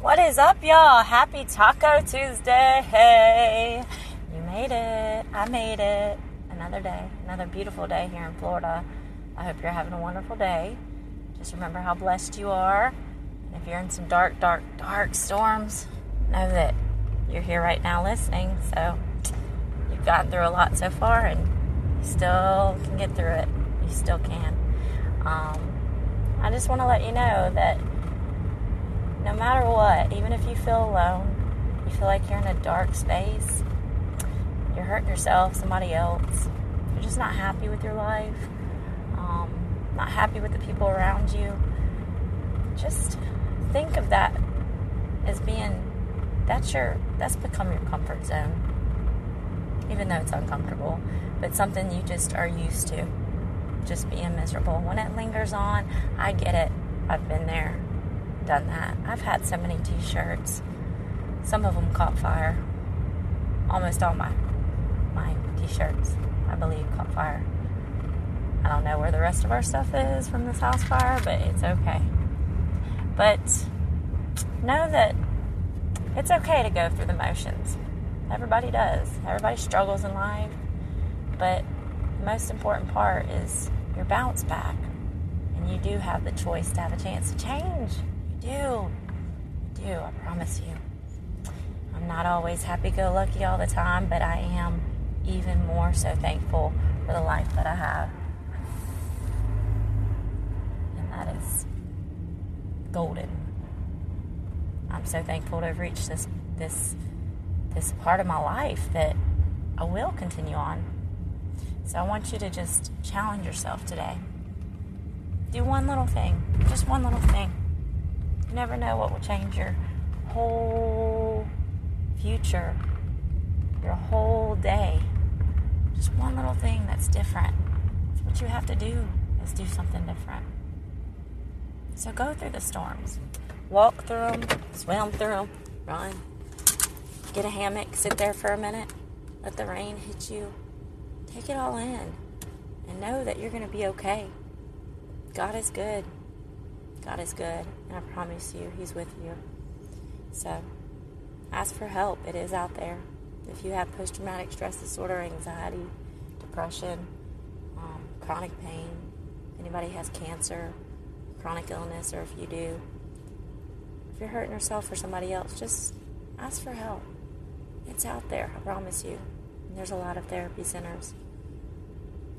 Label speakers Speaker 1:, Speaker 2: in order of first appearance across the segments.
Speaker 1: What is up, y'all? Happy Taco Tuesday. Hey, you made it. I made it. Another day, another beautiful day here in Florida. I hope you're having a wonderful day. Just remember how blessed you are. And if you're in some dark, dark, dark storms, know that you're here right now listening. So you've gotten through a lot so far and you still can get through it. You still can. Um, I just want to let you know that no matter what, even if you feel alone, you feel like you're in a dark space, you're hurting yourself, somebody else, you're just not happy with your life, um, not happy with the people around you, just think of that as being that's your that's become your comfort zone even though it's uncomfortable but something you just are used to just being miserable. When it lingers on i get it. I've been there done that. I've had so many t-shirts. Some of them caught fire. Almost all my my t-shirts, I believe, caught fire. I don't know where the rest of our stuff is from this house fire, but it's okay. But know that it's okay to go through the motions. Everybody does. Everybody struggles in life. But the most important part is your bounce back. And you do have the choice to have a chance to change do. I do, I promise you. I'm not always happy go lucky all the time, but I am even more so thankful for the life that I have. And that is golden. I'm so thankful to have reached this this this part of my life that I will continue on. So I want you to just challenge yourself today. Do one little thing, just one little thing. You never know what will change your whole future, your whole day. Just one little thing that's different. It's what you have to do is do something different. So go through the storms. Walk through them, swim through them, run. Get a hammock, sit there for a minute, let the rain hit you. Take it all in and know that you're going to be okay. God is good. God is good, and I promise you, He's with you. So, ask for help. It is out there. If you have post traumatic stress disorder, anxiety, depression, um, chronic pain, anybody has cancer, chronic illness, or if you do, if you're hurting yourself or somebody else, just ask for help. It's out there, I promise you. And there's a lot of therapy centers.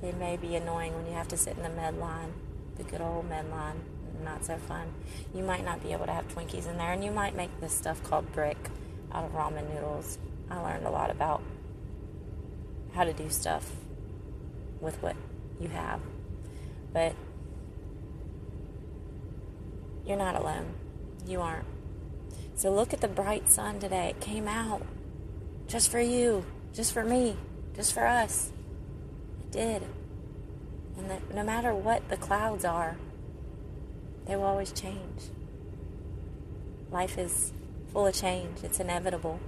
Speaker 1: They may be annoying when you have to sit in the med line, the good old med line not so fun. You might not be able to have Twinkies in there, and you might make this stuff called brick out of ramen noodles. I learned a lot about how to do stuff with what you have. But you're not alone. You aren't. So look at the bright sun today. It came out just for you, just for me, just for us. It did. And that no matter what the clouds are, they will always change. Life is full of change, it's inevitable.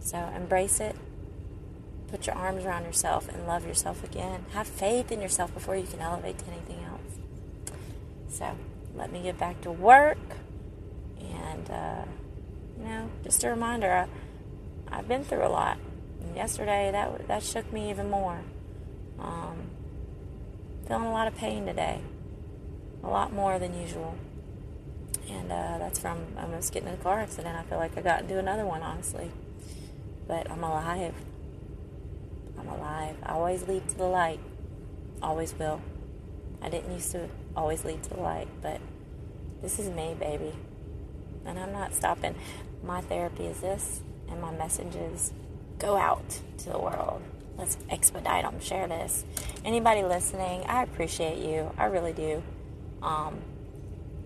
Speaker 1: So embrace it. Put your arms around yourself and love yourself again. Have faith in yourself before you can elevate to anything else. So let me get back to work. And, uh, you know, just a reminder I, I've been through a lot. Yesterday, that, that shook me even more. Um, feeling a lot of pain today a lot more than usual. And uh, that's from I almost getting in a car accident. I feel like I got into another one, honestly. But I'm alive. I'm alive. I always lead to the light. Always will. I didn't used to always lead to the light, but this is me, baby. And I'm not stopping. My therapy is this, and my message is go out to the world. Let's expedite them, share this. Anybody listening, I appreciate you. I really do. Um,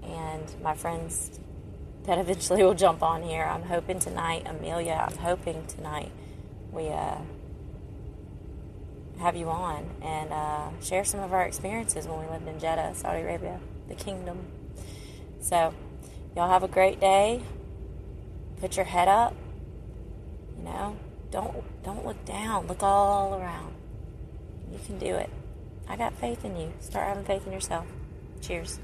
Speaker 1: and my friends that eventually will jump on here. I'm hoping tonight, Amelia, I'm hoping tonight we uh, have you on and uh, share some of our experiences when we lived in Jeddah, Saudi Arabia, the kingdom. So, y'all have a great day. Put your head up. You know, don't don't look down. Look all around. You can do it. I got faith in you. Start having faith in yourself. Cheers.